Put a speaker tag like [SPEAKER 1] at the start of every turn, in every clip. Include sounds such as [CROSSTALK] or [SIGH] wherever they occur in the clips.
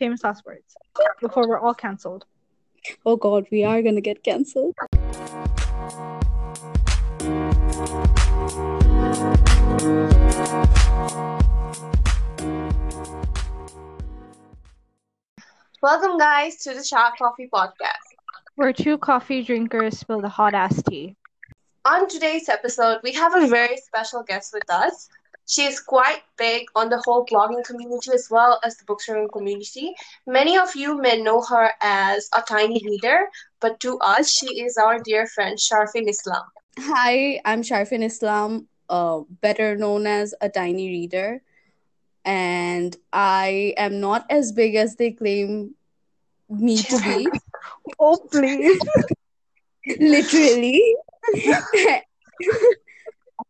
[SPEAKER 1] famous last words before we're all cancelled.
[SPEAKER 2] Oh god, we are gonna get cancelled.
[SPEAKER 3] Welcome, guys, to the Shark Coffee Podcast.
[SPEAKER 1] Where two coffee drinkers spill the hot ass tea.
[SPEAKER 3] On today's episode, we have a very special guest with us. She is quite big on the whole blogging community as well as the bookstagram community. Many of you may know her as a tiny reader, but to us, she is our dear friend Sharfin Islam.
[SPEAKER 2] Hi, I'm Sharfin Islam, uh, better known as a tiny reader. And I am not as big as they claim me to be. [LAUGHS]
[SPEAKER 1] Oh please. [LAUGHS]
[SPEAKER 2] Literally. [LAUGHS]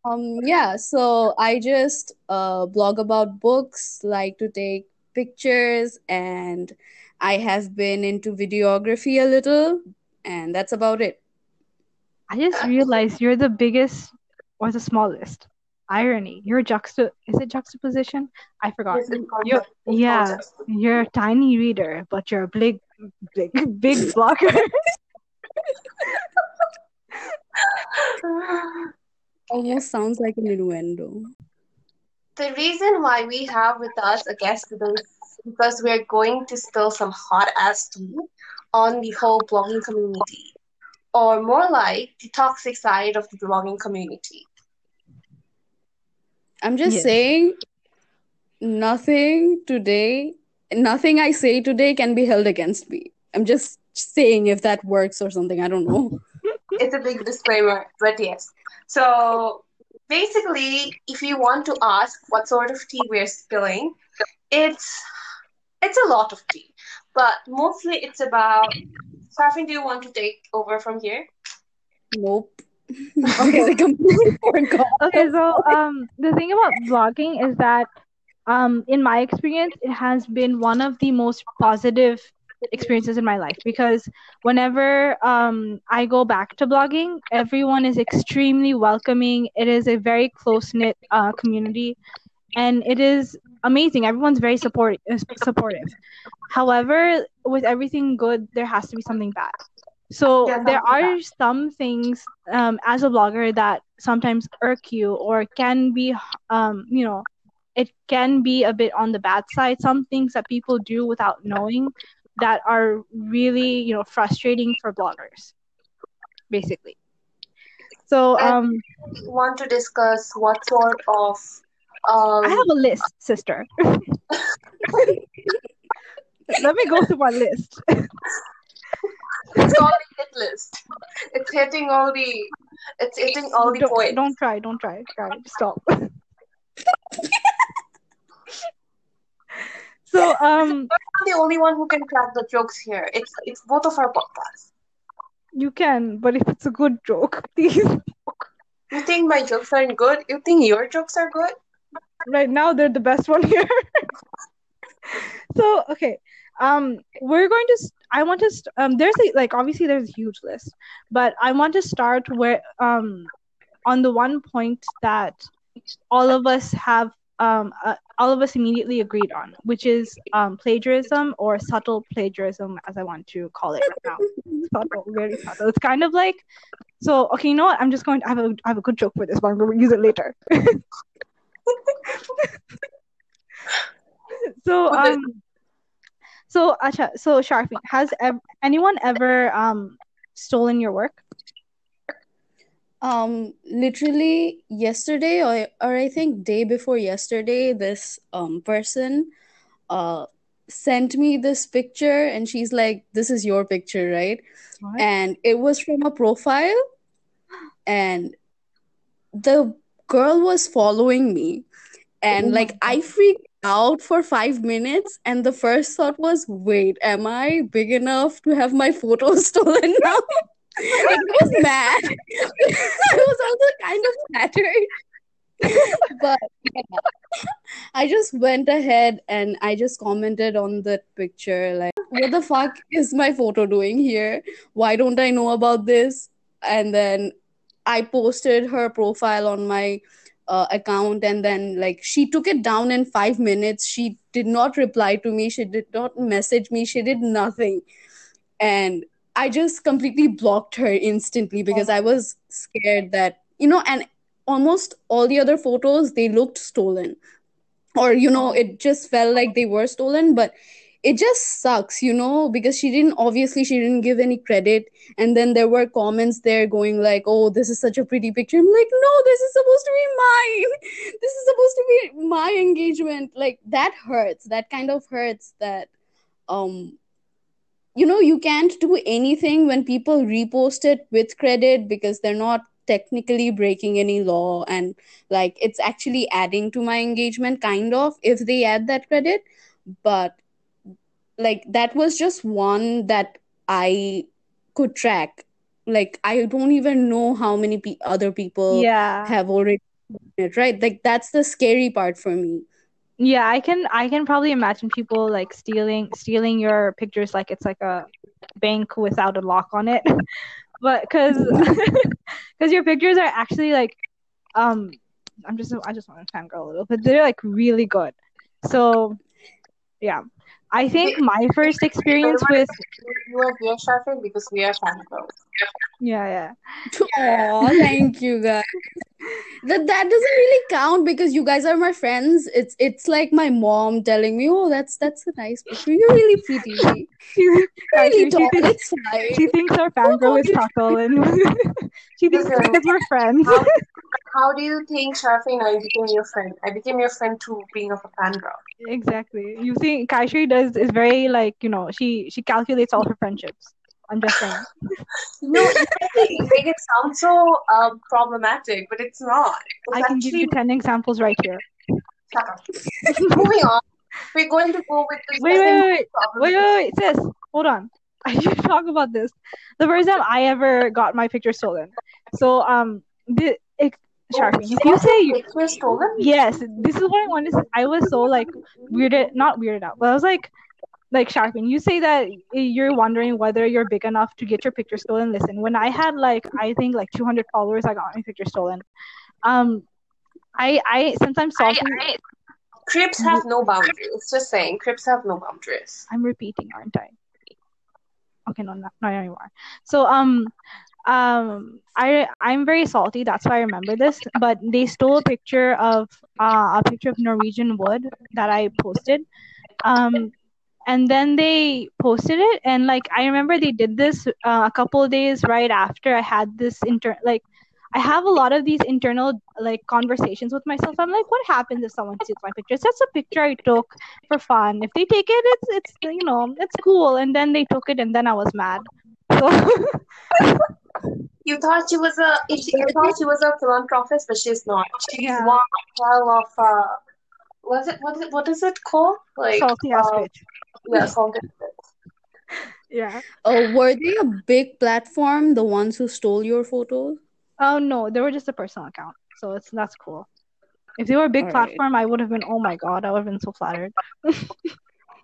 [SPEAKER 2] um yeah, so I just uh blog about books, like to take pictures and I have been into videography a little and that's about it.
[SPEAKER 1] I just realized you're the biggest or the smallest. Irony. You're juxta is it juxtaposition? I forgot.
[SPEAKER 3] It's
[SPEAKER 1] You're
[SPEAKER 3] it's
[SPEAKER 1] yeah,
[SPEAKER 3] just-
[SPEAKER 1] you're a tiny reader, but you're a big big big blogger. [LAUGHS] [LAUGHS]
[SPEAKER 2] Oh, Almost sounds like an innuendo.
[SPEAKER 3] The reason why we have with us a guest today is because we're going to spill some hot ass tea on the whole blogging community, or more like the toxic side of the blogging community.
[SPEAKER 2] I'm just
[SPEAKER 1] Yes.
[SPEAKER 2] saying nothing today, nothing I say today can be held against me. I'm just saying if that works or something. I don't know. [LAUGHS]
[SPEAKER 3] It's a big disclaimer, but yes. So basically, if you want to ask what sort of tea we're spilling, it's it's a lot of tea, but mostly it's about. Safin, do you want to take over from here?
[SPEAKER 2] Nope. because I completely forgot.
[SPEAKER 1] Okay, so um the thing about blogging is that um in my experience it has been one of the most positive experiences in my life because whenever um I go back to blogging, everyone is extremely welcoming. It is a very close-knit uh community and it is amazing. Everyone's very support supportive. However, with everything good, there has to be something bad. So
[SPEAKER 3] Yeah,
[SPEAKER 1] there are some things um, as a blogger that sometimes irk you or can be, um, you know, it can be a bit on the bad side. Some things that people do without knowing that are really, you know, frustrating for bloggers, basically. So um,
[SPEAKER 3] Want to discuss what sort of um
[SPEAKER 1] I have a list, sister. [LAUGHS] Let me go through my list.
[SPEAKER 3] it's called a hit list. It's hitting all the it's hitting all the
[SPEAKER 1] don't,
[SPEAKER 3] points.
[SPEAKER 1] don't try, don't try, try. Stop. [LAUGHS] so um [LAUGHS]
[SPEAKER 3] I'm the only one who can crack the jokes here. It's it's both of our podcasts.
[SPEAKER 1] you can, but if it's a good joke, [LAUGHS] please.
[SPEAKER 3] You think my jokes aren't good? You think your jokes are good?
[SPEAKER 1] Right now they're the best one [LAUGHS] here. so okay. Um we're going to st- I want to st- um there's a, like obviously there's a huge list, but I want to start where um on the one point that all of us have um uh, all of us immediately agreed on, which is um plagiarism or subtle plagiarism as I want to call it right now. subtle, very subtle. It's kind of like so okay, you know what? I'm just going to have a I have a good joke for this, but I'm going to use it later. [LAUGHS] so um so Acha, so Sharfi, has ev- anyone ever um stolen your work?
[SPEAKER 2] Um, literally yesterday or or I think day before yesterday, this um person uh sent me this picture and she's like, This is your picture, right?
[SPEAKER 1] What?
[SPEAKER 2] And it was from a profile and the girl was following me and
[SPEAKER 1] Oh
[SPEAKER 2] like I freaked out for five minutes and the first thought was, wait, am I big enough to have my photo [LAUGHS] stolen now? It was mad. [LAUGHS] I was also kind of flattered. [LAUGHS] but yeah, I just went ahead and I just commented on that picture like, what the fuck is my photo doing here? Why don't I know about this? And then I posted her profile on my uh, account and then like she took it down in 5 minutes she did not reply to me she did not message me she did nothing and i just completely blocked her instantly because i was scared that you know and almost all the other photos they looked stolen. Or you know it just felt like they were stolen but it just sucks you know because she didn't obviously she didn't give any credit. And then there were comments there going like oh this is such a pretty picture. I'm like no this is supposed to be mine [LAUGHS] this is supposed to be my engagement. Like that hurts. That kind of hurts that um you know you can't do anything when people repost it with credit because they're not technically breaking any law and like it's actually adding to my engagement kind of if they add that credit. But like that was just one that i could track. Like i don't even know how many pe- other people
[SPEAKER 1] Yeah.
[SPEAKER 2] have already done it right? Like that's the scary part for me
[SPEAKER 1] Yeah, I can I can probably imagine people like stealing stealing your pictures like it's like a bank without a lock on it. [LAUGHS] But cuz [LAUGHS] cuz your pictures are actually like um I'm just I just want to fangirl a little, but they're like really good. So yeah. I think my first experience with
[SPEAKER 3] You are Shafin, because we are fangirls.
[SPEAKER 1] Yeah, yeah.
[SPEAKER 2] Oh, thank you guys. That that doesn't really count because you guys are my friends. It's it's like my mom telling me, "Oh, that's that's a nice picture. You're really pretty, [LAUGHS] really
[SPEAKER 1] She,
[SPEAKER 2] tall.
[SPEAKER 1] thinks, she thinks our fangirl oh, is Taco and [LAUGHS] she thinks
[SPEAKER 3] Listen.
[SPEAKER 1] because we're friends.
[SPEAKER 3] How, [LAUGHS] how do you think Shafin and I became your friend? I became your friend too, being of a fangirl.
[SPEAKER 1] Exactly. You think Kaishri does is very like, you know, she she calculates all her friendships. I'm just saying.
[SPEAKER 3] No, make it, you make it sound so um, problematic, but it's not. It's
[SPEAKER 1] I can give you 10 examples right here. [LAUGHS]
[SPEAKER 3] Moving on, we're going to go with the
[SPEAKER 1] Wait, wait, wait, wait, wait, wait, sis, hold on. [LAUGHS] I should talk about this. The first time I ever got my picture stolen. So, um, the, it, Sharpie, if you say you,
[SPEAKER 3] picture stolen,
[SPEAKER 1] yes, this is what I wanted to say. I was so like weirded, not weirded out, but I was like, like Sharpie, you say that you're wondering whether you're big enough to get your picture stolen. Listen, when I had like, I think like 200 followers, I got my picture stolen. Um, I, I, since I'm salty,
[SPEAKER 3] Crips have no boundaries. Just saying, Crips have no boundaries.
[SPEAKER 1] I'm repeating, aren't I? Okay, no, not, not anymore. So, um, um, I I'm very salty. That's why I remember this. But they stole a picture of uh, a picture of Norwegian wood that I posted. Um, and then they posted it, and like I remember they did this uh, a couple of days right after I had this inter like. I have a lot of these internal like conversations with myself. I'm like, what happens if someone sees my pictures that's a picture I took for fun. If they take it, it's it's you know it's cool. And then they took it, and then I was mad. So
[SPEAKER 3] You thought she was a you thought she was a philanthropist, but she's not. She's
[SPEAKER 1] Yeah.
[SPEAKER 3] one hell of uh, what's it what is it what is it called? Like
[SPEAKER 1] salty ass
[SPEAKER 3] uh,
[SPEAKER 1] bitch.
[SPEAKER 3] yeah, salty bitch. [LAUGHS]
[SPEAKER 1] Yeah.
[SPEAKER 2] Oh, were they a big platform? The ones who stole your photos?
[SPEAKER 1] Oh no, they were just a personal account, so it's that's cool. If they were a big
[SPEAKER 2] Alright.
[SPEAKER 1] platform, I would have been. Oh my god, I would have been so flattered. [LAUGHS]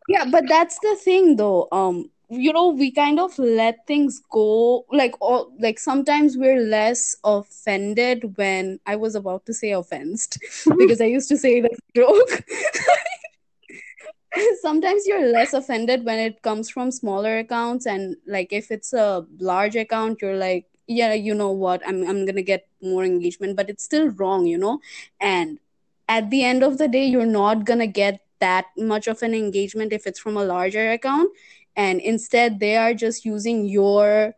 [SPEAKER 2] Yeah, but that's the thing though. Um, you know, we kind of let things go. Like, all like sometimes we're less offended when I was about to say offensed [LAUGHS] because I used to say that joke. [LAUGHS] Sometimes you're less offended when it comes from smaller accounts, and like if it's a large account, you're like, yeah, you know what, I'm I'm gonna get more engagement, but it's still wrong, you know. And at the end of the day, you're not gonna get that much of an engagement if it's from a larger account and instead they are just using your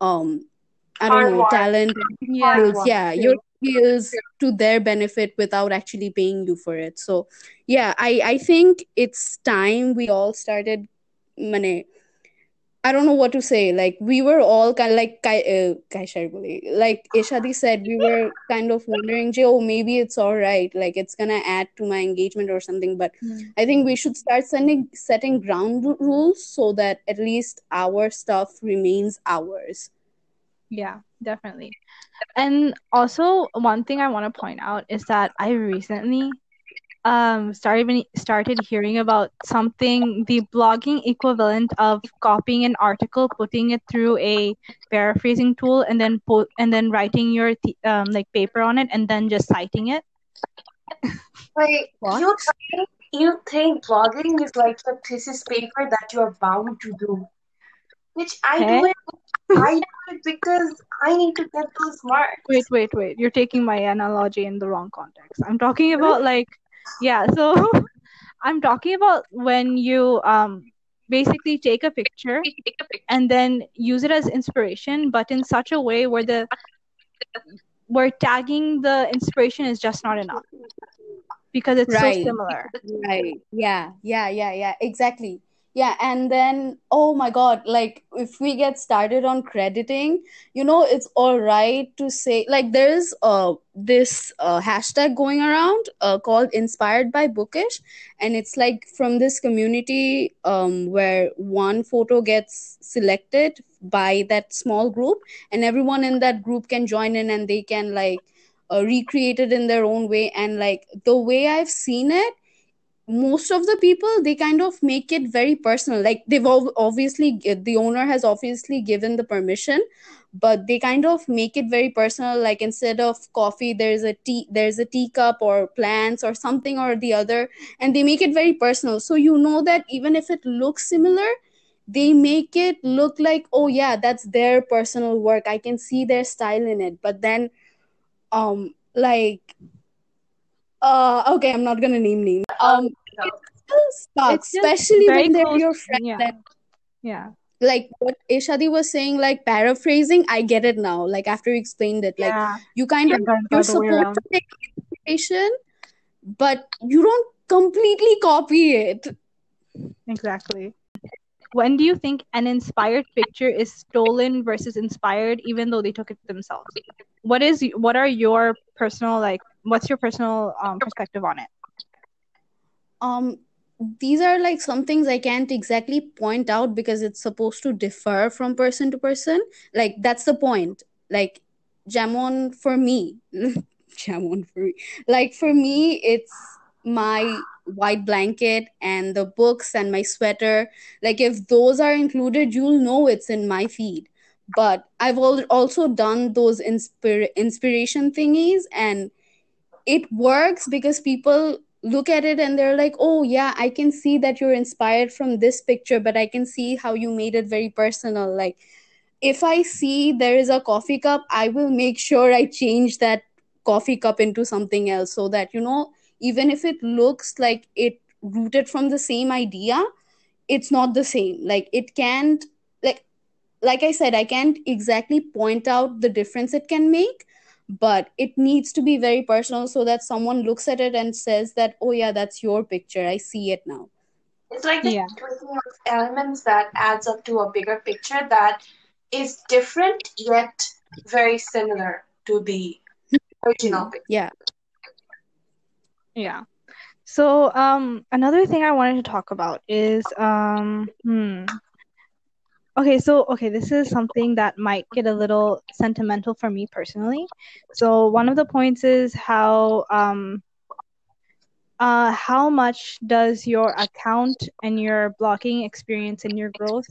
[SPEAKER 2] um i don't
[SPEAKER 3] Hard
[SPEAKER 2] know
[SPEAKER 3] work.
[SPEAKER 2] talent
[SPEAKER 1] Yeah.
[SPEAKER 2] Your skills to their benefit without actually paying you for it so yeah i i think it's time we all started mane I don't know what to say. Like we were all kind of like Kai, uh, like Ishadi said, we were kind of wondering, "Jay, oh, maybe it's all right. Like it's gonna add to my engagement or something. But I think we should start sending setting ground rules so that at least our stuff remains ours.
[SPEAKER 1] Yeah, definitely. And also, one thing I want to point out is that I recently um started started hearing about something the blogging equivalent of copying an article, putting it through a paraphrasing tool, and then po- and then writing your th- um like paper on it, and then just citing it.
[SPEAKER 3] Like
[SPEAKER 2] What?
[SPEAKER 3] you think you think blogging is like a thesis paper that you're bound to do. Which I do it I do it because I need to get those marks.
[SPEAKER 1] Wait, wait, wait. You're taking my analogy in the wrong context. I'm talking about like, yeah, so [LAUGHS] I'm talking about when you um basically take a picture and then use it as inspiration, but in such a way where the where tagging the inspiration is just not enough because it's so
[SPEAKER 2] Right.
[SPEAKER 1] similar.
[SPEAKER 2] Right. Yeah. Yeah. Yeah. Yeah. Exactly. Yeah. And then, oh my God, like if we get started on crediting, you know, it's all right to say, like, there's uh this uh, hashtag going around uh, called Inspired by Bookish. And it's like from this community um, where one photo gets selected by that small group, and everyone in that group can join in and they can, like, uh, recreate it in their own way. And, like, the way I've seen it, most of the people they kind of make it very personal. Like they've ob- obviously the owner has obviously given the permission but they kind of make it very personal. Like instead of coffee there's a tea there's a teacup or plants or something or the other and they make it very personal. So you know that even if it looks similar they make it look like oh yeah that's their personal work. I can see their style in it. But then um like uh okay i'm not gonna name names um
[SPEAKER 3] No.
[SPEAKER 2] sucks,
[SPEAKER 1] It's
[SPEAKER 2] especially when they're your friend.
[SPEAKER 1] Yeah. Yeah.
[SPEAKER 2] like what Ishadi was saying, like paraphrasing, I get it now. Like after you explained it, like
[SPEAKER 1] Yeah.
[SPEAKER 2] you kind of you're supposed to take inspiration, but you don't completely copy it.
[SPEAKER 1] Exactly. When do you think an inspired picture is stolen versus inspired, even though they took it themselves? What is what are your personal like? What's your personal um, perspective on it?
[SPEAKER 2] Um, these are like some things I can't exactly point out because it's supposed to differ from person to person. Like that's the point. Like Jamon for me, [LAUGHS] Jamon for me. Like for me, it's my white blanket and the books and my sweater. Like if those are included, you'll know it's in my feed. But I've al- also done those inspir- inspiration thingies and it works because people look at it and they're like, oh, yeah, I can see that you're inspired from this picture, but I can see how you made it very personal. Like, if I see there is a coffee cup, I will make sure I change that coffee cup into something else so that, you know, even if it looks like it rooted from the same idea, it's not the same. Like, it can't, like, like I said, I can't exactly point out the difference it can make, but it needs to be very personal so that someone looks at it and says that, oh, yeah, that's your picture. I see it now.
[SPEAKER 3] It's like the
[SPEAKER 1] Yeah.
[SPEAKER 3] tweaking of elements that adds up to a bigger picture that is different yet very similar to the original picture.
[SPEAKER 2] Yeah.
[SPEAKER 1] Yeah. So um another thing I wanted to talk about is um hmm okay so okay this is something that might get a little sentimental for me personally. So one of the points is how um uh how much does your account and your blogging experience and your growth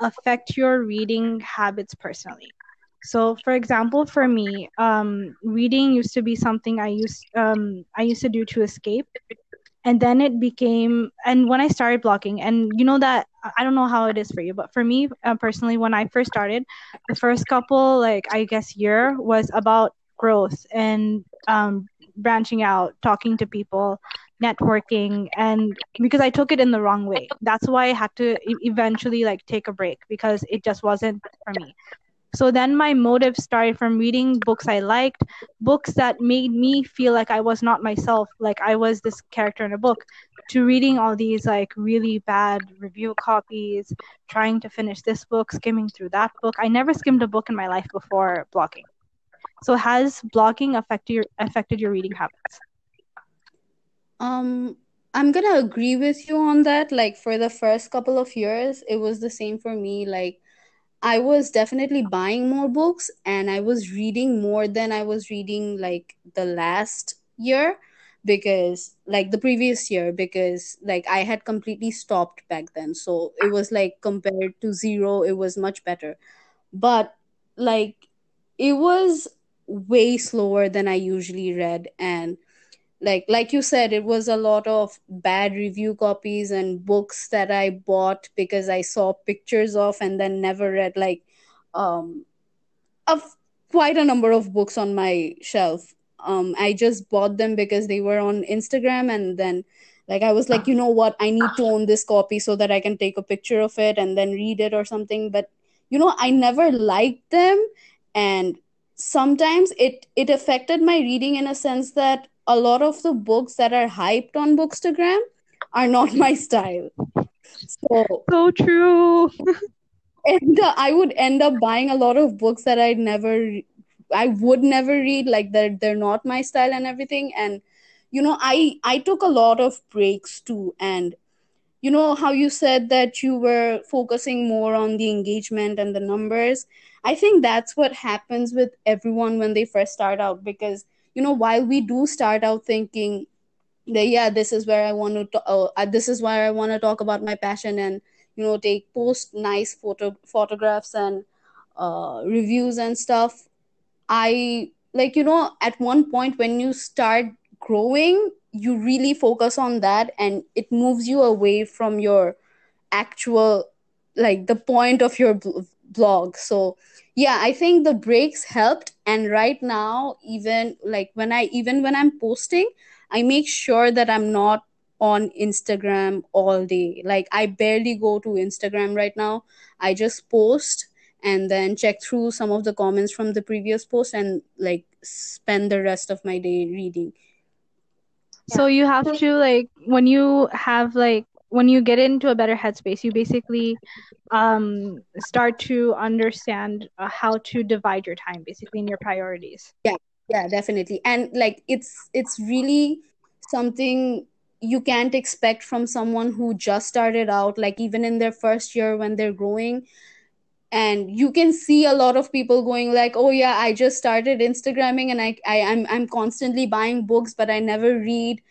[SPEAKER 1] affect your reading habits personally? So, for example, for me, um, reading used to be something I used um, I used to do to escape, and then it became. And when I started blogging, and you know that I don't know how it is for you, but for me uh, personally, when I first started, the first couple, like I guess, year was about growth and um, branching out, talking to people, networking, and because I took it in the wrong way, that's why I had to eventually like take a break because it just wasn't for me. So then my motive started from reading books I liked, books that made me feel like I was not myself, like I was this character in a book, to reading all these like really bad review copies, trying to finish this book, skimming through that book. I never skimmed a book in my life before blogging. So has blogging affected your affected your reading habits?
[SPEAKER 2] Um, I'm gonna agree with you on that. Like for the first couple of years, it was the same for me. Like I was definitely buying more books and I was reading more than I was reading like the last year because like the previous year because like I had completely stopped back then. So it was like compared to zero, it was much better. But like it was way slower than I usually read and like like you said it was a lot of bad review copies and books that i bought because i saw pictures of and then never read like um of quite a number of books on my shelf. Um i just bought them because they were on instagram and then like i was like you know what? I need to own this copy so that i can take a picture of it and then read it or something. But you know i never liked them and sometimes it it affected my reading in a sense that a lot of the books that are hyped on bookstagram are not my style. So
[SPEAKER 1] So true. [LAUGHS]
[SPEAKER 2] and uh, i would end up buying a lot of books that i'd never i would never read like they're, they're not my style and everything. And you know i i took a lot of breaks too. And you know how you said that you were focusing more on the engagement and the numbers? I think that's what happens with everyone when they first start out because you know while we do start out thinking that yeah this is where i want to to- uh, uh, this is where i want to talk about my passion and you know take post nice photo photographs and uh, reviews and stuff I like you know at one point when you start growing you really focus on that and it moves you away from your actual like the point of your bl- blog. So yeah i think the breaks helped. And right now even like when i even when i'm posting i make sure that i'm not on instagram all day. Like i barely go to instagram right now. I just post and then check through some of the comments from the previous post and like spend the rest of my day reading
[SPEAKER 1] So you have to like when you have like when you get into a better headspace, you basically um start to understand uh, how to divide your time basically in your priorities.
[SPEAKER 2] Yeah, yeah definitely. And like it's it's really something you can't expect from someone who just started out like even in their first year when they're growing and you can see a lot of people going like oh yeah i just started instagramming and i, I i'm i'm constantly buying books but i never read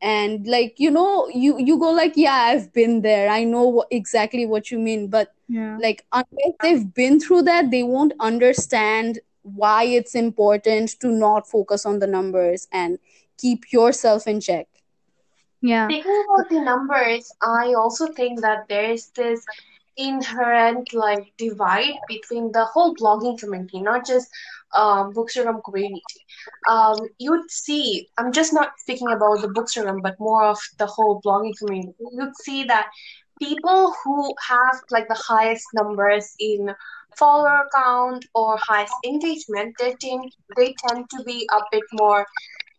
[SPEAKER 2] and like you know you you go like yeah i've been there i know wh- exactly what you mean but
[SPEAKER 1] Yeah.
[SPEAKER 2] like unless they've been through that they won't understand why it's important to not focus on the numbers and keep yourself in check
[SPEAKER 1] Yeah.
[SPEAKER 3] thinking about the numbers, I also think that there is this inherent like divide between the whole blogging community, not just um, Bookstagram community. Um, you'd see, I'm just not speaking about the Bookstagram, but more of the whole blogging community. You'd see that people who have like the highest numbers in follower count or highest engagement, they tend they tend to be a bit more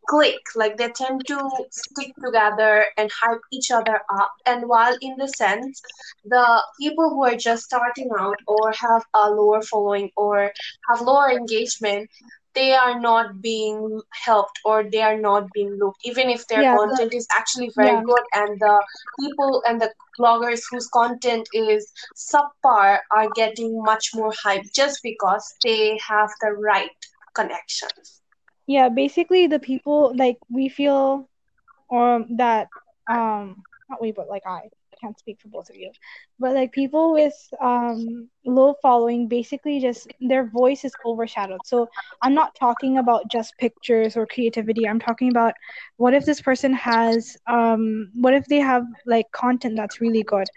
[SPEAKER 3] click like they tend to stick together and hype each other up and while in the sense the people who are just starting out or have a lower following or have lower engagement they are not being helped or they are not being looked even if their
[SPEAKER 1] Yeah,
[SPEAKER 3] content is actually very
[SPEAKER 1] yeah.
[SPEAKER 3] good and the people and the bloggers whose content is subpar are getting much more hype just because they have the right connections
[SPEAKER 1] Yeah, basically the people like we feel or that um not we but like I can't speak for both of you. But like people with um low following basically just their voice is overshadowed. So I'm not talking about just pictures or creativity. I'm talking about what if this person has um what if they have like content that's really good.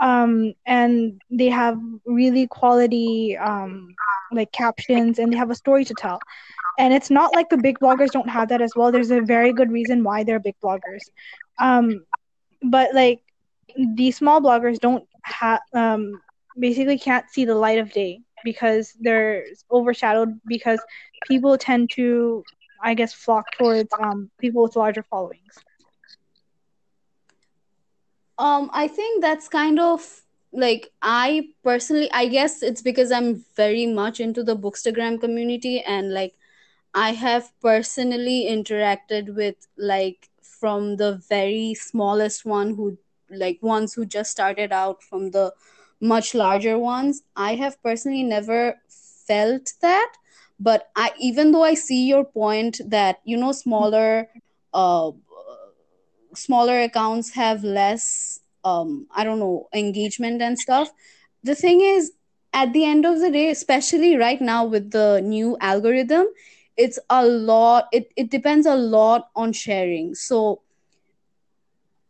[SPEAKER 1] Um and they have really quality um like captions and they have a story to tell and it's not like the big bloggers don't have that as well. There's a very good reason why they're big bloggers. Um but like the small bloggers don't have um basically can't see the light of day because they're overshadowed because people tend to i guess flock towards um people with larger followings.
[SPEAKER 2] Um i think that's kind of like i personally i guess it's because i'm very much into the bookstagram community and like I have personally interacted with like from the very smallest one who like ones who just started out from the much larger ones. I have personally never felt that, but I even though I see your point that you know smaller uh smaller accounts have less um I don't know engagement and stuff. The thing is at the end of the day, especially right now with the new algorithm, it's a lot it, it depends a lot on sharing. So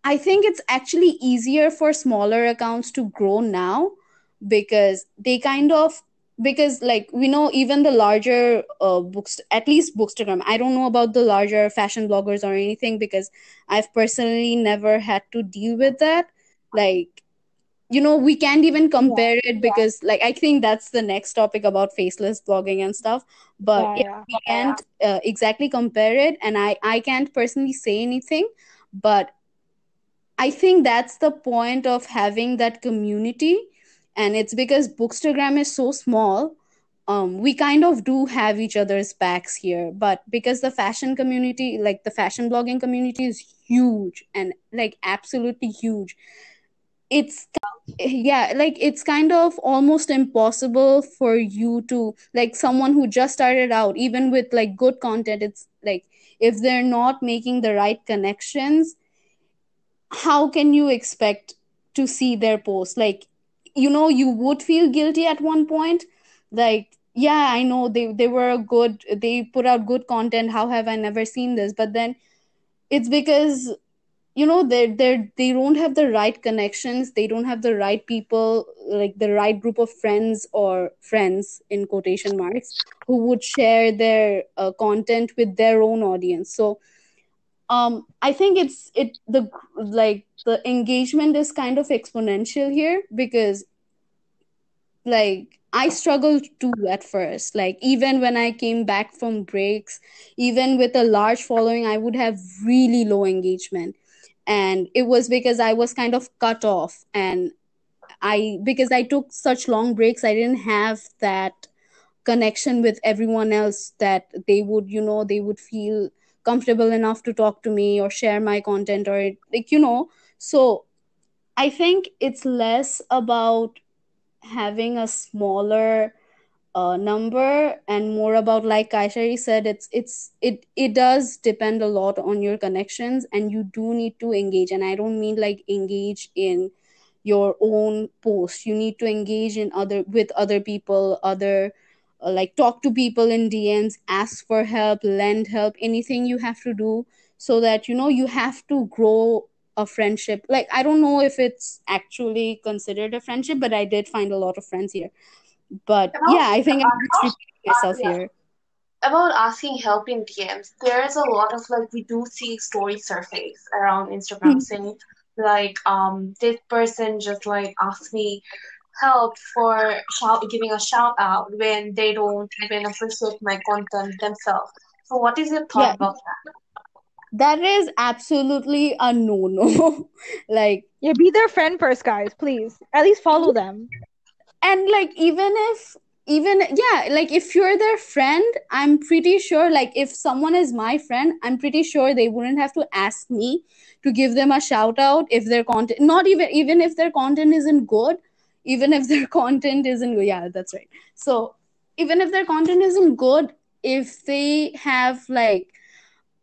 [SPEAKER 2] i think it's actually easier for smaller accounts to grow now because they kind of because like we know even the larger uh, books at least bookstagram i don't know about the larger fashion bloggers or anything because i've personally never had to deal with that. Like you know we can't even compare yeah, it because yeah. like i think that's the next topic about faceless blogging and stuff. But yeah, we can't uh, exactly compare it and i i can't personally say anything. But i think that's the point of having that community and it's because bookstagram is so small um, we kind of do have each other's backs here. But because the fashion community like the fashion blogging community is huge and like absolutely huge it's yeah like it's kind of almost impossible for you to like someone who just started out even with like good content it's like if they're not making the right connections how can you expect to see their post? Like you know you would feel guilty at one point like yeah i know they they were good they put out good content how have i never seen this? But then it's because you know they they they don't have the right connections they don't have the right people like the right group of friends or friends in quotation marks who would share their uh, content with their own audience so um i think it's it the like the engagement is kind of exponential here because like I struggled too at first. Like even when I came back from breaks, even with a large following, I would have really low engagement. And it was because I was kind of cut off and I because I took such long breaks, I didn't have that connection with everyone else that they would, you know, they would feel comfortable enough to talk to me or share my content or like, you know. So I think it's less about having a smaller uh, number and more about like Kaishari said it's it's it it does depend a lot on your connections and you do need to engage. And I don't mean like engage in your own post. You need to engage in other with other people other uh, like talk to people in DMs ask for help lend help anything you have to do so that you know you have to grow a friendship. Like i don't know if it's actually considered a friendship but i did find a lot of friends here but yeah i think i'm just myself here
[SPEAKER 3] about asking help in dms there is a lot of like we do see story surface around instagram mm-hmm. saying like um this person just like asked me help for shout, giving a shout out when they don't even appreciate my content themselves so what is your thought yeah. about that
[SPEAKER 2] that is absolutely a no no. [LAUGHS] like,
[SPEAKER 1] yeah, be their friend first, guys, please. At least follow them.
[SPEAKER 2] And like, even if even yeah like if you're their friend i'm pretty sure like if someone is my friend i'm pretty sure they wouldn't have to ask me to give them a shout out if their content not even even if their content isn't good even if their [LAUGHS] content isn't yeah that's right. So even if their content isn't good if they have like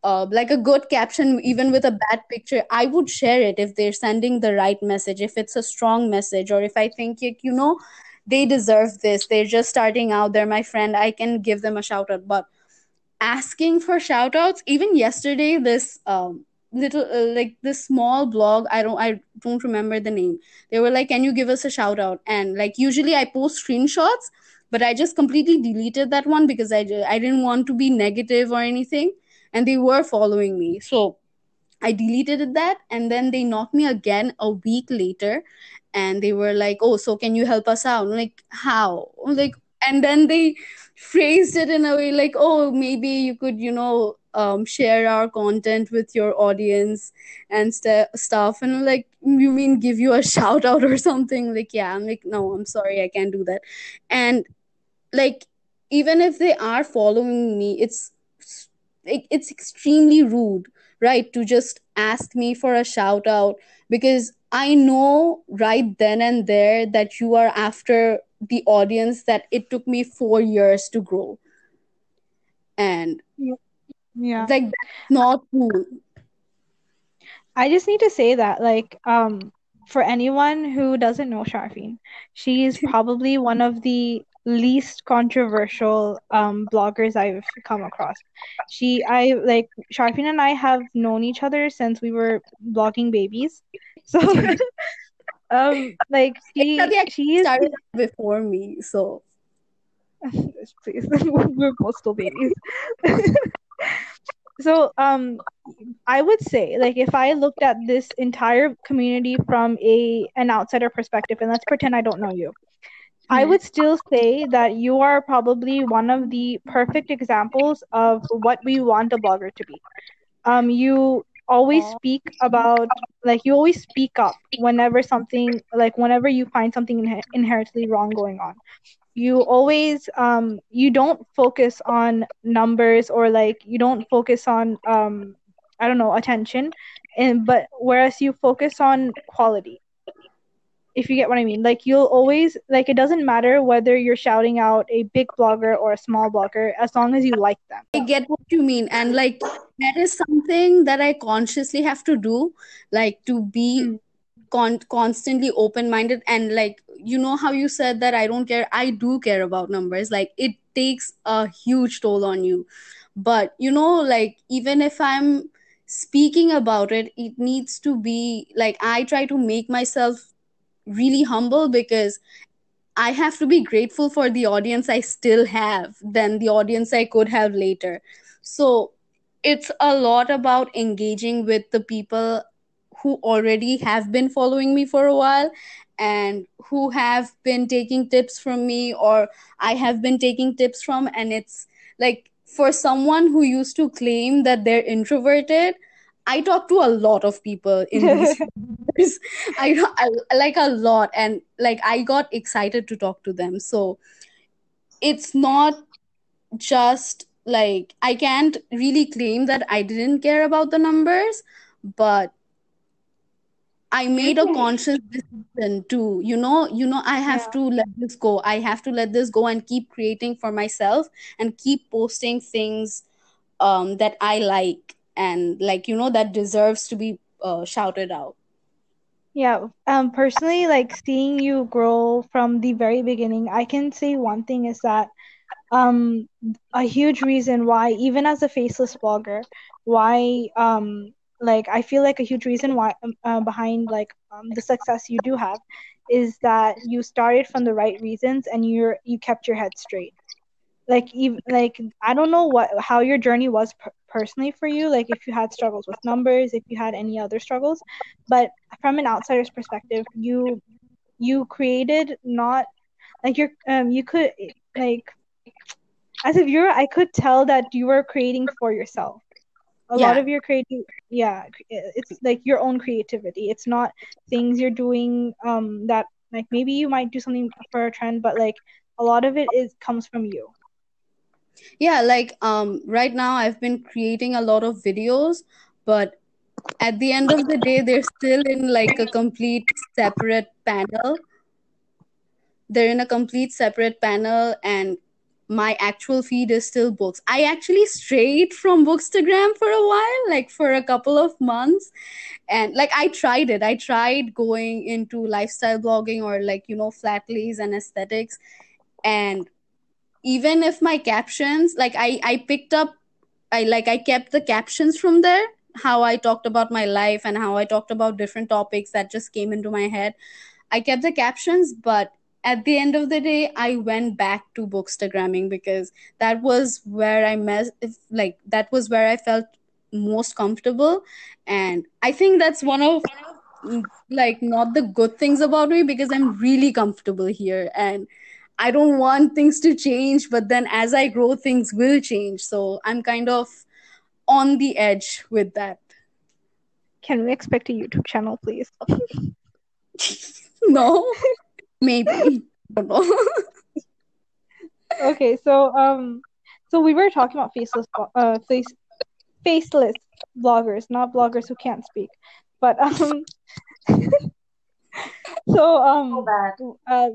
[SPEAKER 2] uh, like a good caption even with a bad picture i would share it if they're sending the right message if it's a strong message or if i think you know they deserve this they're just starting out they're my friend i can give them a shout out. But asking for shout outs even yesterday this um little uh, like this small blog i don't i don't remember the name they were like can you give us a shout out? And like usually i post screenshots but i just completely deleted that one because i i didn't want to be negative or anything and they were following me. So i deleted that and then they knocked me again a week later and they were like oh so can you help us out? I'm like how? I'm like and then they phrased it in a way like oh maybe you could you know um, share our content with your audience and st- stuff. And like you mean give you a [LAUGHS] shout out or something? Like yeah i'm like no i'm sorry i can't do that. And like even if they are following me it's it, it's extremely rude right to just ask me for a shout out because i know right then and there that you are after the audience that it took me 4 years to grow. And
[SPEAKER 1] yeah.
[SPEAKER 2] Like that's not cool.
[SPEAKER 1] I just need to say that like um for anyone who doesn't know Sharfine, she's [LAUGHS] probably one of the least controversial um bloggers I've come across. She I like Sharfin and I have known each other since we were blogging babies. So [LAUGHS] um like she she's
[SPEAKER 2] started before me, so [LAUGHS]
[SPEAKER 1] please [LAUGHS] we're both still babies. so um I would say like if I looked at this entire community from a an outsider perspective and let's pretend I don't know you. I
[SPEAKER 2] Mhm.
[SPEAKER 1] would still say that you are probably one of the perfect examples of what we want a blogger to be. Um, you always speak about, like, you always speak up whenever something, like, whenever you find something inhe- inherently wrong going on. You always, um, you don't focus on numbers or like you don't focus on, um, I don't know, attention, and but whereas you focus on quality if you get what I mean. Like you'll always like it doesn't matter whether you're shouting out a big blogger or a small blogger as long as you like them.
[SPEAKER 2] I get what you mean, and like that is something that I consciously have to do, like to be
[SPEAKER 1] Mm.
[SPEAKER 2] con- constantly open minded and like you know how you said that I don't care. I do care about numbers. Like it takes a huge toll on you, but you know, like even if I'm speaking about it, it needs to be like I try to make myself really humble because I have to be grateful for the audience I still have than the audience I could have later. So it's a lot about engaging with the people who already have been following me for a while and who have been taking tips from me or I have been taking tips from and it's like for someone who used to claim that they're introverted I talk to a lot of people in these [LAUGHS] years. I, I like a lot and like I got excited to talk to them. So it's not just like I can't really claim that I didn't care about the numbers, but I made a conscious decision to, you know, you know, I have
[SPEAKER 1] Yeah.
[SPEAKER 2] to let this go. I have to let this go and keep creating for myself and keep posting things um that I like and like you know that deserves to be uh, shouted out.
[SPEAKER 1] Yeah, um, personally, like seeing you grow from the very beginning, I can say one thing is that um a huge reason why even as a faceless blogger, why um like I feel like a huge reason why um, uh, behind like um the success you do have is that you started from the right reasons and you're you kept your head straight. Like even like I don't know what how your journey was per- personally for you, like if you had struggles with numbers, if you had any other struggles, but from an outsider's perspective, you you created not like you're um you could like as a viewer I could tell that you were creating for yourself. A lot of your creative yeah, it's like your own creativity. It's not things you're doing um that like maybe you might do something for a trend, but like a lot of it is comes from you.
[SPEAKER 2] Yeah, like um right now I've been creating a lot of videos, but at the end of the day they're still in like a complete separate panel. They're in a complete separate panel and my actual feed is still books. I actually strayed from Bookstagram for a while, like for a couple of months. And like I tried it. I tried going into lifestyle blogging or like, you know, flat lays and aesthetics. And even if my captions, like I, I picked up I like I kept the captions from there, how I talked about my life and how I talked about different topics that just came into my head. I kept the captions, but at the end of the day, I went back to bookstagramming because that was where I met like that was where I felt most comfortable. And I think that's one of like not the good things about me because I'm really comfortable here and I don't want things to change, but then as I grow, things will change. So I'm kind of on the edge with that.
[SPEAKER 1] Can we expect a YouTube channel, please? [LAUGHS]
[SPEAKER 2] no, maybe. I don't know. [LAUGHS]
[SPEAKER 1] Okay, so um, so we were talking about faceless, uh, face, faceless bloggers, not bloggers who can't speak, but um, so [LAUGHS]
[SPEAKER 3] So
[SPEAKER 1] um,
[SPEAKER 3] bad.
[SPEAKER 1] uh,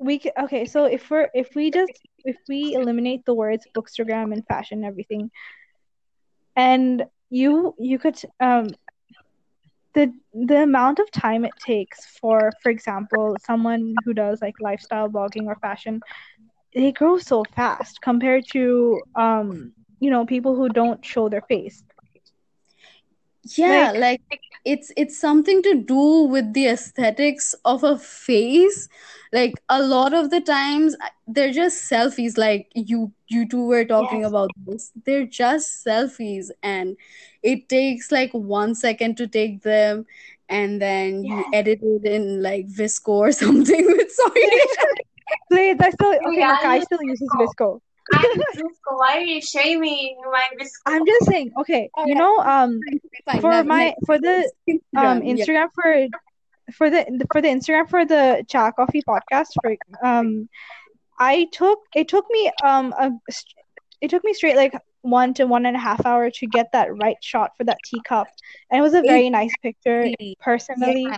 [SPEAKER 1] we ca- okay. So if we're if we just if we eliminate the words bookstagram and fashion and everything, and you you could um, the the amount of time it takes for for example someone who does like lifestyle blogging or fashion they grow so fast compared to um you know people who don't show their face
[SPEAKER 2] yeah
[SPEAKER 1] like
[SPEAKER 2] like it's it's something to do with the aesthetics of a face. Like a lot of the times they're just selfies like you you two were talking
[SPEAKER 1] yes.
[SPEAKER 2] about this. They're just selfies and it takes like one second to take them and then you edit it in like VSCO or [LAUGHS] something. With [LAUGHS] sorry [LAUGHS]
[SPEAKER 1] Please, I still okay
[SPEAKER 3] yeah,
[SPEAKER 1] I
[SPEAKER 3] I
[SPEAKER 1] still uses
[SPEAKER 3] VSCO.
[SPEAKER 1] VSCO
[SPEAKER 3] I use VSCO. Why are you shaming my VSCO?
[SPEAKER 1] I'm just saying okay you know um for my for the um
[SPEAKER 2] instagram
[SPEAKER 1] for for the for the Instagram for the Cha Coffee podcast for um I took it took me um a it took me straight like one to one and a half hour to get that right shot for that teacup and it was a very nice picture personally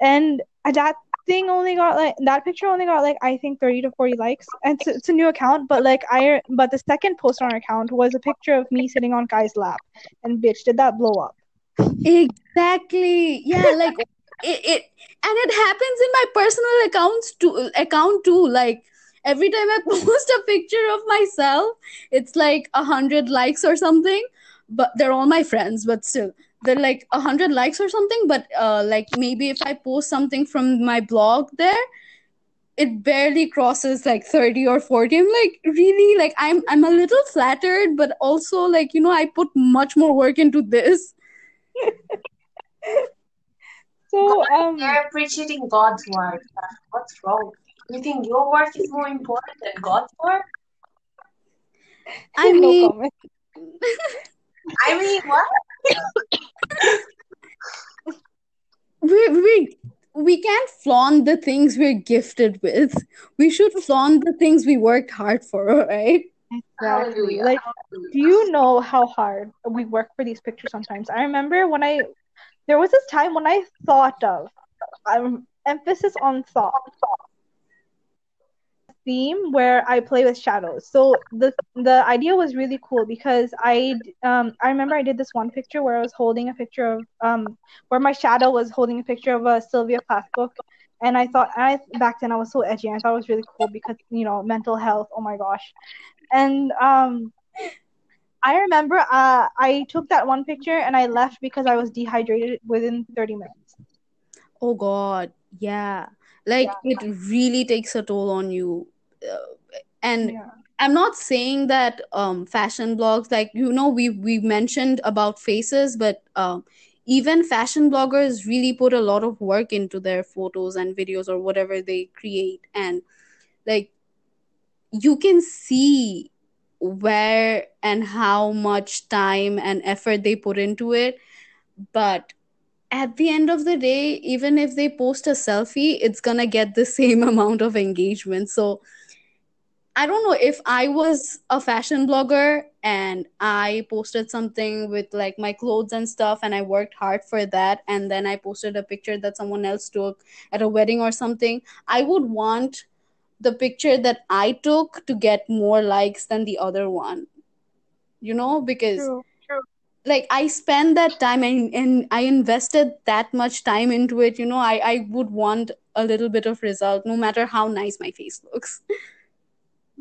[SPEAKER 1] and that thing only got like that picture only got like I think 30 to 40 likes and it's, it's a new account but like I but the second post on our account was a picture of me sitting on Kai's lap and bitch did that blow up
[SPEAKER 2] Exactly. Yeah, like [LAUGHS] it, it and it happens in my personal accounts too account too. Like every time I [LAUGHS] post a picture of myself, it's like a hundred likes or something. But they're all my friends, but still. They're like a hundred likes or something, but uh like maybe if I post something from my blog there, it barely crosses like 30 or 40 i'm like really like i'm i'm a little flattered but also like you know i put much more work into this [LAUGHS]
[SPEAKER 1] so um
[SPEAKER 3] They're appreciating God's work. What's wrong? You think your work is more important than God's work?
[SPEAKER 2] i [LAUGHS]
[SPEAKER 1] no
[SPEAKER 2] mean
[SPEAKER 1] comment [LAUGHS]
[SPEAKER 3] I mean, what?
[SPEAKER 2] we we we can't flaunt the things we're gifted with. We should flaunt the things we worked hard for right?
[SPEAKER 1] Exactly.
[SPEAKER 3] Hallelujah.
[SPEAKER 1] like do you know how hard we work for these pictures sometimes? I remember when i there was this time when i thought of um, emphasis on thought theme where I play with shadows. So the the idea was really cool because I um I remember I did this one picture where I was holding a picture of um where my shadow was holding a picture of a Sylvia Plath book. And I thought I back then I was so edgy and I thought it was really cool because you know mental health oh my gosh. And um I remember uh I took that one picture and I left because I was dehydrated within 30 minutes.
[SPEAKER 2] Oh god yeah. Like
[SPEAKER 1] yeah.
[SPEAKER 2] it really takes a toll on you and
[SPEAKER 1] yeah.
[SPEAKER 2] I'm not saying that um fashion blogs like you know we we mentioned about faces but um even fashion bloggers really put a lot of work into their photos and videos or whatever they create. And like you can see where and how much time and effort they put into it but at the end of the day even if they post a selfie it's gonna get the [LAUGHS] same amount of engagement. So i don't know if i was a fashion blogger and i posted something with like my clothes and stuff and i worked hard for that and then i posted a picture that someone else took at a wedding or something i would want the picture that i took to get more likes than the other one. You know because
[SPEAKER 1] true
[SPEAKER 2] like i spent that time and, and i invested that much time into it you know I, I would want a little bit of result no matter how nice my face looks [LAUGHS]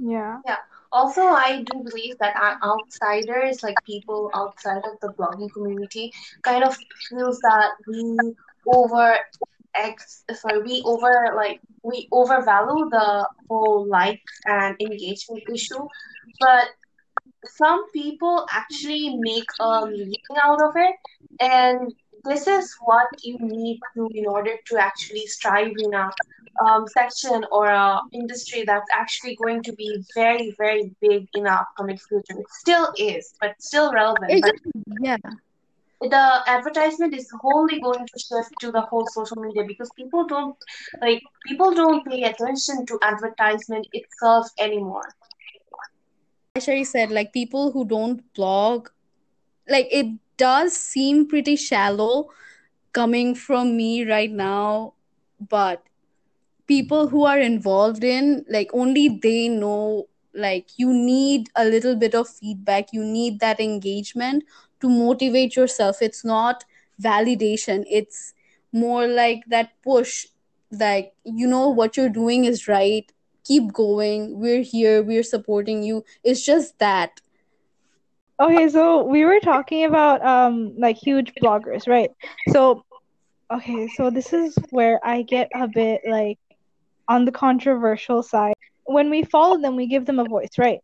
[SPEAKER 1] yeah
[SPEAKER 3] Yeah. Also, I do believe that outsiders, like people outside of the blogging community, kind of feels that we over ex sorry, we over like we overvalue the whole likes and engagement issue. But some people actually make a living out of it, and this is what you need to in order to actually strive in a um, section or a industry that's actually going to be very, very big in the upcoming future. It still is, but still relevant. But
[SPEAKER 2] exactly yeah
[SPEAKER 3] the advertisement is wholly going to shift to the whole social media because people don't like people don't pay attention to advertisement itself anymore.
[SPEAKER 2] Sherry said like people who don't blog like it does seem pretty shallow coming from me right now but people who are involved in like only they know like you need a little bit of feedback. You need that engagement to motivate yourself. It's not validation. It's more like that push like you know what you're doing is right. Keep going. We're here. We're supporting you. It's just that
[SPEAKER 1] Okay, so we were talking about um like huge bloggers, right? So okay, so this is where I get a bit like on the controversial side. When we follow them, we give them a voice, right?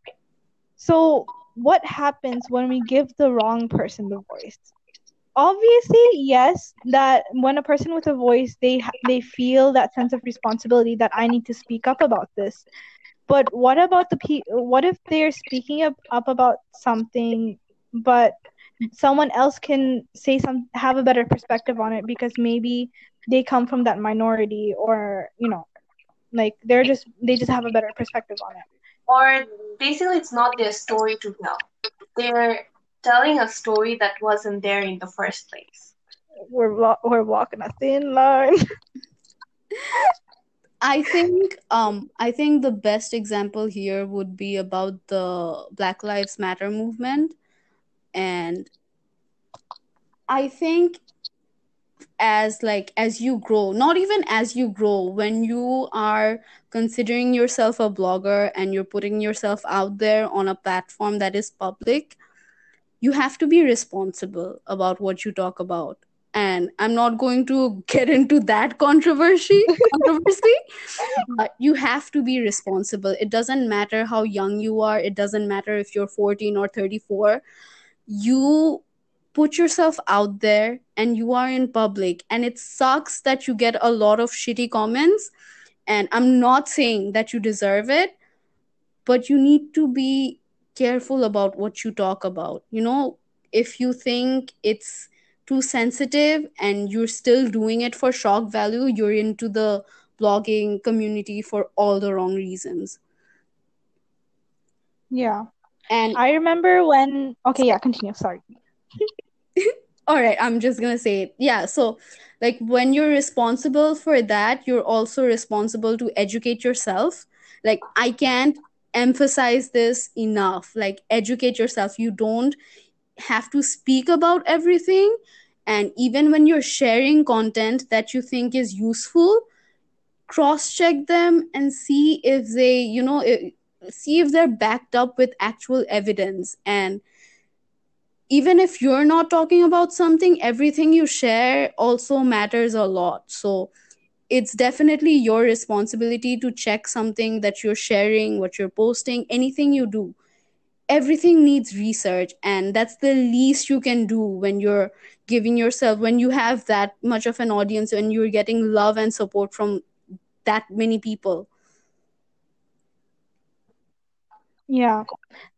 [SPEAKER 1] So what happens when we give the wrong person the voice? Obviously, yes, that when a person with a voice, they they feel that sense of responsibility that I need to speak up about this. But what about the pe? What if they're speaking up, up about something, but someone else can say some have a better perspective on it because maybe they come from that minority or you know, like they're just they just have a better perspective on it.
[SPEAKER 3] Or basically, it's not their story to tell. They're telling a story that wasn't there in the first place.
[SPEAKER 1] We're we're walking a thin line. [LAUGHS]
[SPEAKER 2] I think um I think the best example here would be about the Black Lives Matter movement. And I think as like as you grow not even as you grow when you are considering yourself a blogger and you're putting yourself out there on a platform that is public you have to be responsible about what you talk about and i'm not going to get into that controversy [LAUGHS] controversy but you have to be responsible. It doesn't matter how young you are. It doesn't matter if you're 14 or 34 you put yourself out there and you are in public. And it sucks that you get a lot of shitty comments. And i'm not saying that you deserve it but you need to be careful about what you talk about. You know if you think it's too sensitive and you're still doing it for shock value you're into the blogging community for all the wrong reasons
[SPEAKER 1] yeah.
[SPEAKER 2] and
[SPEAKER 1] I remember when okay, yeah, continue. Sorry. [LAUGHS]
[SPEAKER 2] all right i'm just gonna say it yeah so like when you're responsible for that you're also responsible to educate yourself like i can't emphasize this enough like educate yourself you don't have to speak about everything. And even when you're sharing content that you think is useful cross check them and see if they you know see if they're backed up with actual evidence. And even if you're not talking about something everything you share also matters a lot. So it's definitely your responsibility to check something that you're sharing what you're posting anything you do everything needs research and that's the least you can do when you're giving yourself when you have that much of an audience and you're getting love and support from that many people
[SPEAKER 1] Yeah.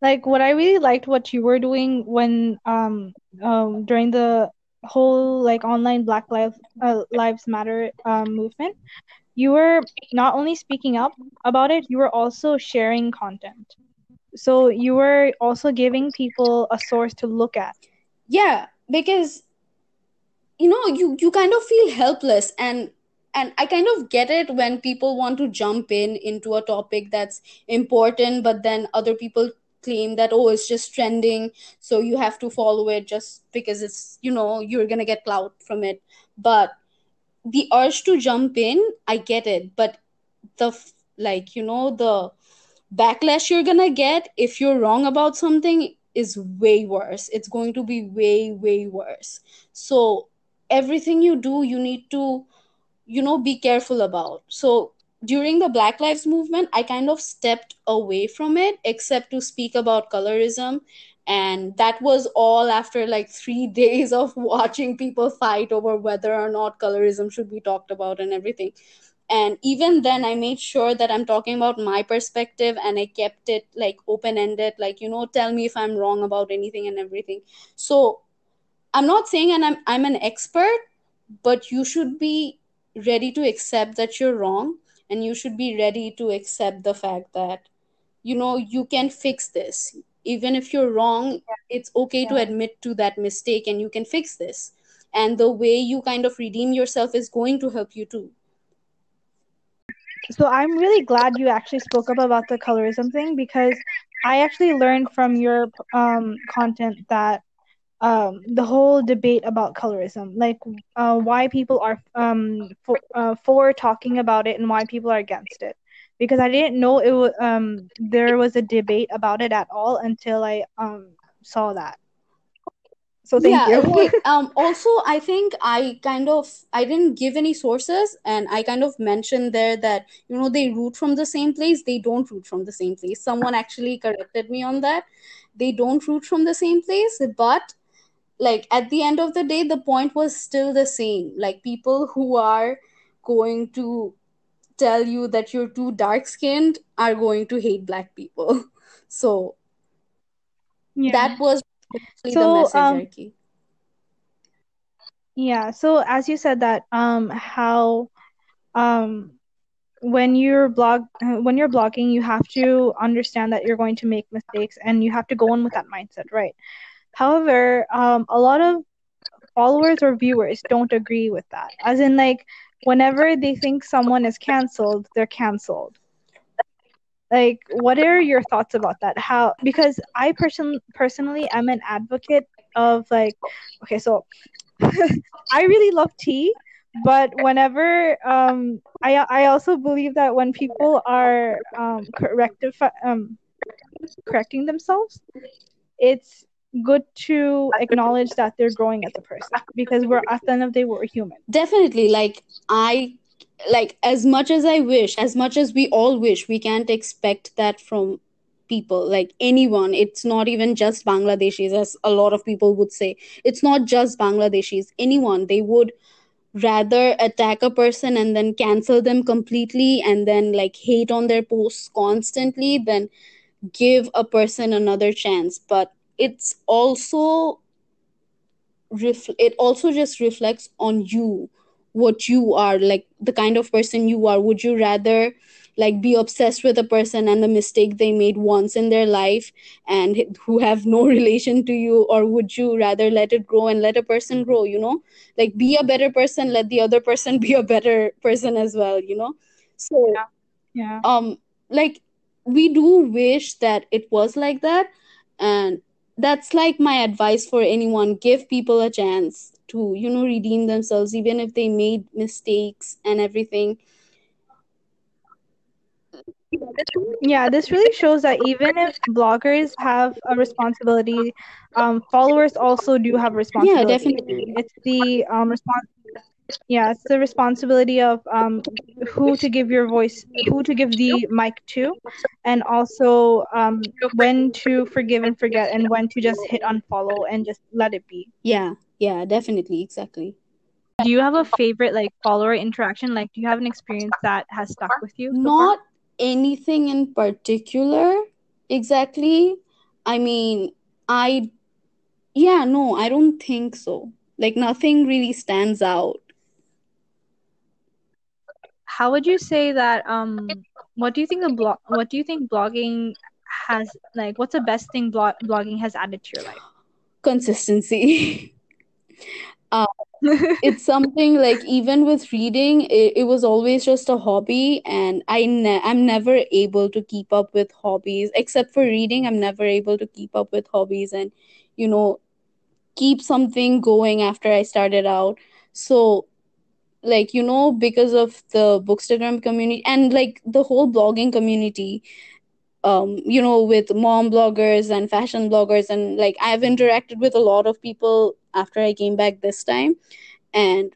[SPEAKER 1] Like what I really liked what you were doing when um um during the whole like online Black Lives uh, Lives Matter um movement, you were not only speaking up about it, you were also sharing content. So you were also giving people a source to look at.
[SPEAKER 2] yeah because you know you you kind of feel helpless and and i kind of get it when people want to jump in into a topic that's important but then other people claim that oh it's just trending so you have to follow it just because it's you know you're gonna get clout from it but the urge to jump in i get it but the like you know the backlash you're gonna get if you're wrong about something is way worse. It's going to be way way worse. So everything you do you need to you know be careful about. So during the black lives movement i kind of stepped away from it except to speak about colorism. And that was all after like 3 [LAUGHS] days of watching people fight over whether or not colorism should be talked about and everything and even then i made sure that i'm talking about my perspective and i kept it like open ended like you know tell me if i'm wrong about anything and everything. So i'm not saying and i'm i'm an expert but you should be ready to accept that you're wrong and you should be ready to accept the fact that you know you can fix this. Even if you're wrong it's okay to admit to that mistake and you can fix this. And the way you kind of redeem yourself is going to help you too
[SPEAKER 1] So I'm really glad you actually spoke up about the colorism thing because I actually learned from your um content that um the whole debate about colorism like uh why people are um for uh, for talking about it and why people are against it because I didn't know it was um there was a debate about it at all until I um saw that. So thank
[SPEAKER 2] yeah
[SPEAKER 1] you.
[SPEAKER 2] okay [LAUGHS] um also i think i kind of i didn't give any sources and i kind of mentioned there that you know they root from the same place they don't root from the same place someone actually corrected me on that they don't root from the same place but like at the end of the day the point was still the same like people who are going to tell you that you're too dark skinned are going to hate black people [LAUGHS] so
[SPEAKER 1] yeah.
[SPEAKER 2] that was basically the
[SPEAKER 1] So um yeah, so as you said that um how um when you're blog when you're blogging you have to understand that you're going to make mistakes and you have to go in with that mindset, right? However, um a lot of followers or viewers don't agree with that. As in like whenever they think someone is canceled, they're canceled. Like what are your thoughts about that? How because i person personally i'm an advocate of like okay so [LAUGHS] i really love tea but whenever um i i also believe that when people are um correctif- um correcting themselves it's good to acknowledge that they're growing as a person because we're at the end of the day we're human.
[SPEAKER 2] Definitely like i like as much as i wish as much as we all wish we can't expect that from people like anyone. It's not even just bangladeshis as a lot of people would say. It's not just bangladeshis anyone. They would rather attack a person and then cancel them completely and then like hate on their posts constantly than give a person another chance. But it's also ref- it also just reflects on you what you are like the kind of person you are. Would you rather like be obsessed with a person and the mistake they made once in their life and who have no [LAUGHS] relation to you? Or would you rather let it grow and let a person grow you know? Like be a better person let the other person [LAUGHS] be a better person as well you know? So
[SPEAKER 1] yeah.
[SPEAKER 2] um like we do wish that it was like that. And that's like my advice for anyone. Give people a chance to you know redeem themselves even if they made mistakes and everything
[SPEAKER 1] Yeah, this really shows that even if bloggers have a responsibility, um, followers also do have a
[SPEAKER 2] yeah
[SPEAKER 1] responsibility.
[SPEAKER 2] definitely
[SPEAKER 1] It's the um respons yeah, it's the responsibility of um who to give your voice, who to give the mic to, and also um when to forgive and forget, and when to just hit unfollow and just let it be.
[SPEAKER 2] yeah yeah definitely exactly
[SPEAKER 1] Do you have a favorite like follower interaction? Like, do you have an experience that has stuck with you so far?
[SPEAKER 2] not anything in particular exactly i mean i yeah no i don't think so like nothing really stands out
[SPEAKER 1] How would you say that um what do you think the blog what do you think blogging has like what's the best thing blog blogging has added to your life?
[SPEAKER 2] consistency [LAUGHS] uh, it's something like even with reading it, it was always just a hobby and i ne- i'm never able to keep up with hobbies except for reading i'm never able to keep up with hobbies and you know keep something going after i started out. So like you know because of the bookstagram community and like the whole blogging community um you know with mom bloggers and fashion bloggers and like i've interacted with a lot of people after i came back this time. And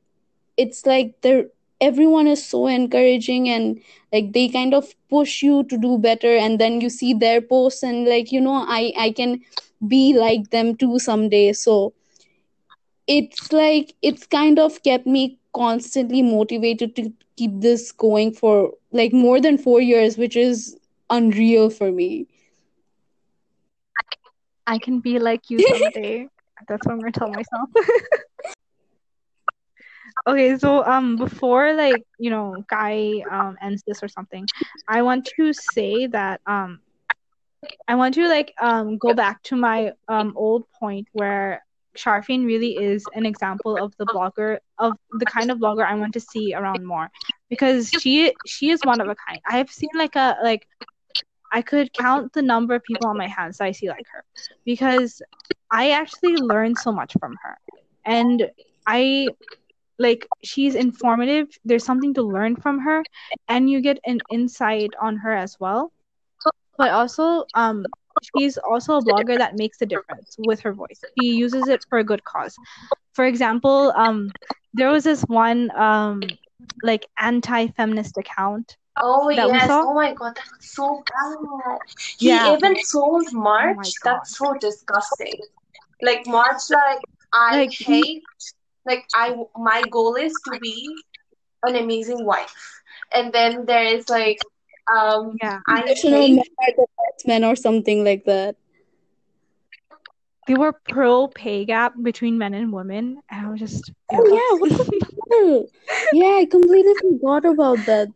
[SPEAKER 2] it's like they're everyone is so encouraging and like they kind of push you to do better and then you see their posts and like you know i i can be like them too someday. So it's like it's kind of kept me constantly motivated to keep this going for like more than 4 years which is unreal for me
[SPEAKER 1] I can be like you someday. [LAUGHS] That's what I'm gonna tell myself. [LAUGHS] Okay, so um before like, you know, Guy um ends this or something, I want to say that um I want to like um go back to my um old point where Sharfin really is an example of the blogger of the kind of blogger I want to see around more because she she is one of a kind. I have seen like a like I could count the number of people on my hands that I see like her because I actually learned so much from her. And I like she's informative. There's something to learn from her and you get an insight on her as well. But also um she's also a blogger that makes a difference with her voice. She uses it for a good cause. For example, um there was this one um like anti-feminist account
[SPEAKER 3] Oh
[SPEAKER 1] that
[SPEAKER 3] yes. Oh my god, that's so bad. He
[SPEAKER 1] Yeah.
[SPEAKER 3] even told
[SPEAKER 1] Oh
[SPEAKER 3] March
[SPEAKER 1] my
[SPEAKER 3] that's so disgusting. Like March, like I
[SPEAKER 1] Like he
[SPEAKER 3] hate, like I my goal is to be an amazing wife, and then there is like um
[SPEAKER 1] yeah.
[SPEAKER 3] I
[SPEAKER 2] Traditional
[SPEAKER 3] hate
[SPEAKER 2] men the best men or something like that.
[SPEAKER 1] They were pro pay gap between men and women and I was just
[SPEAKER 2] Oh yeah, what the [LAUGHS] hell? Yeah, I completely forgot about that.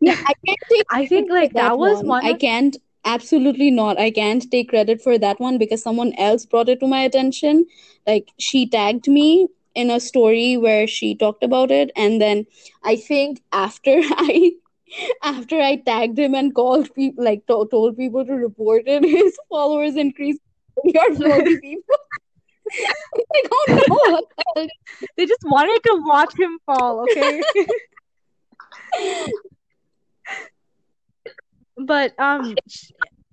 [SPEAKER 2] Yeah, I can't take [LAUGHS]
[SPEAKER 1] I think like
[SPEAKER 2] that
[SPEAKER 1] that was
[SPEAKER 2] one.
[SPEAKER 1] one
[SPEAKER 2] I can't, absolutely not. I can't take credit for that one because someone else brought it to my attention. Like she tagged me in a story where she talked about it, and then I think after [LAUGHS] I after I tagged him and called people like to- told people to report it, [LAUGHS] his followers increased. You're 40 people. like, oh no,
[SPEAKER 1] they just wanted to watch him fall, okay? But um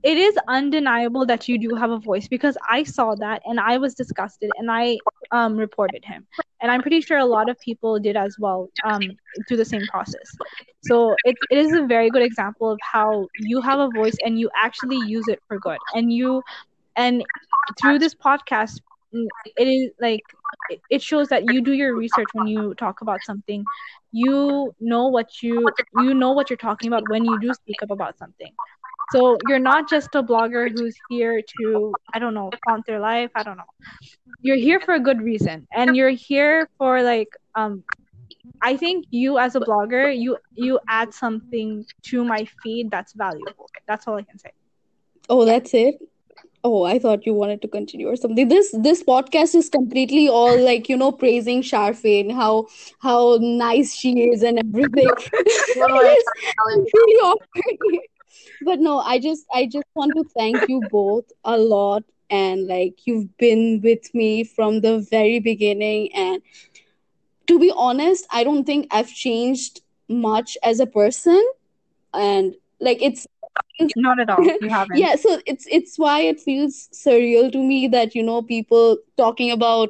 [SPEAKER 1] it is undeniable that you do have a voice because I saw that and I was disgusted and I um reported him. And I'm pretty sure a lot of people did as well um through the same process. So it, it is a very good example of how you have a voice and you actually use it for good. And you and through this podcast it is like it- it shows that you do your research when you talk about something. You know what you you know what you're talking about when you do speak up about something. So you're not just a blogger who's here to i don't know flaunt their life i don't know. You're here for a good reason and you're here for like um i think you as a blogger you you add something to my feed that's valuable. That's all i can say.
[SPEAKER 2] Oh, that's it. Oh, I thought you wanted to continue or something. This this podcast is completely all like, you know, praising Sharfin, how how nice she is and everything. [LAUGHS]
[SPEAKER 3] no, [LAUGHS]
[SPEAKER 2] It is
[SPEAKER 3] it's
[SPEAKER 2] really awkward. [LAUGHS] But no, I just I just want to thank you both a lot and like you've been with me from the very beginning and to be honest, I don't think I've changed much as a person and like it's [LAUGHS]
[SPEAKER 1] not at all. You haven't.
[SPEAKER 2] Yeah so it's it's why it feels surreal to me that you know people talking about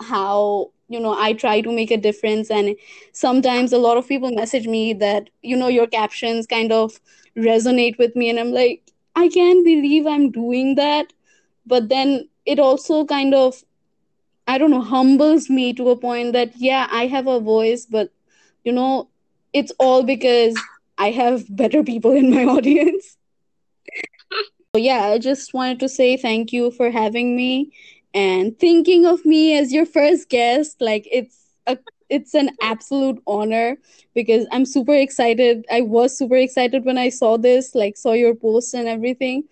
[SPEAKER 2] how you know i try to make a difference and sometimes a lot of people message me that you know your captions kind of resonate with me and i'm like i can't believe i'm doing that. But then it also kind of i don't know humbles me to a point that yeah i have a voice but you know it's all because i have better people in my [LAUGHS] audience so yeah, I just wanted to say thank you for having me and thinking of me as your first guest. Like it's a it's an absolute honor because I'm super excited. I was super excited when I saw this, like saw your post and everything.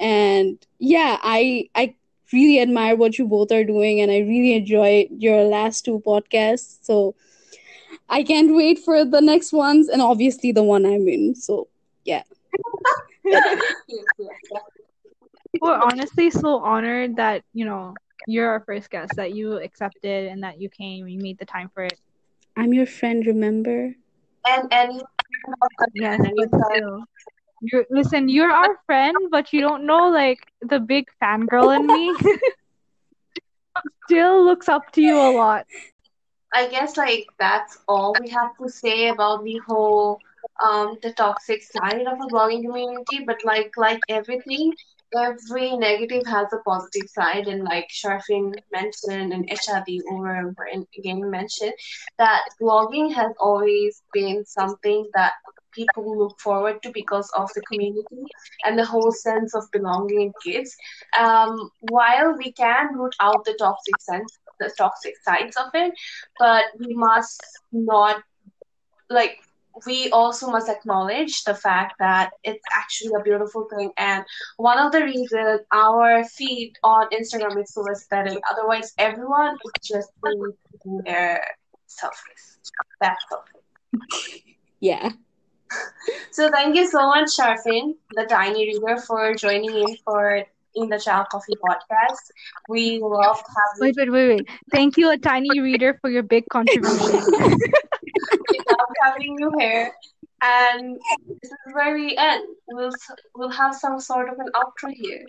[SPEAKER 2] And yeah, I I really admire what you both are doing and I really enjoy your last two podcasts. So I can't wait for the next ones and obviously the one I'm in. So yeah.
[SPEAKER 1] We're honestly so honored that, you know, you're our first guest, that you accepted and that you came, you made the time for it.
[SPEAKER 2] I'm your friend, remember?
[SPEAKER 3] And and
[SPEAKER 1] Yes, but You're, listen, you're our friend, but you don't know like the big fangirl in me [LAUGHS] still looks up to you a lot.
[SPEAKER 3] I guess like that's all we have to say about the whole um the toxic side of a blogging community. But like like everything, every negative has a positive side, and like Sharfin mentioned and HRD over and over again mentioned that blogging has always been something that people look forward to because of the community and the whole sense of belonging it gives. Um, while we can root out the toxic sense, the toxic sides of it, but we must not like we also must acknowledge the fact that it's actually a beautiful thing. And one of the reasons our feed on instagram is so aesthetic otherwise everyone would just be their selfies. That's all. [LAUGHS]
[SPEAKER 2] Yeah. [LAUGHS]
[SPEAKER 3] So thank you so much, Sharfin, the tiny reader, for joining in for in the Cha Coffee podcast. We love having
[SPEAKER 1] Wait, wait, wait, wait. Thank you, a tiny reader, for your big contribution. [LAUGHS]
[SPEAKER 3] we loved having you here. And this is where we end. We'll we'll have some sort of an outro here.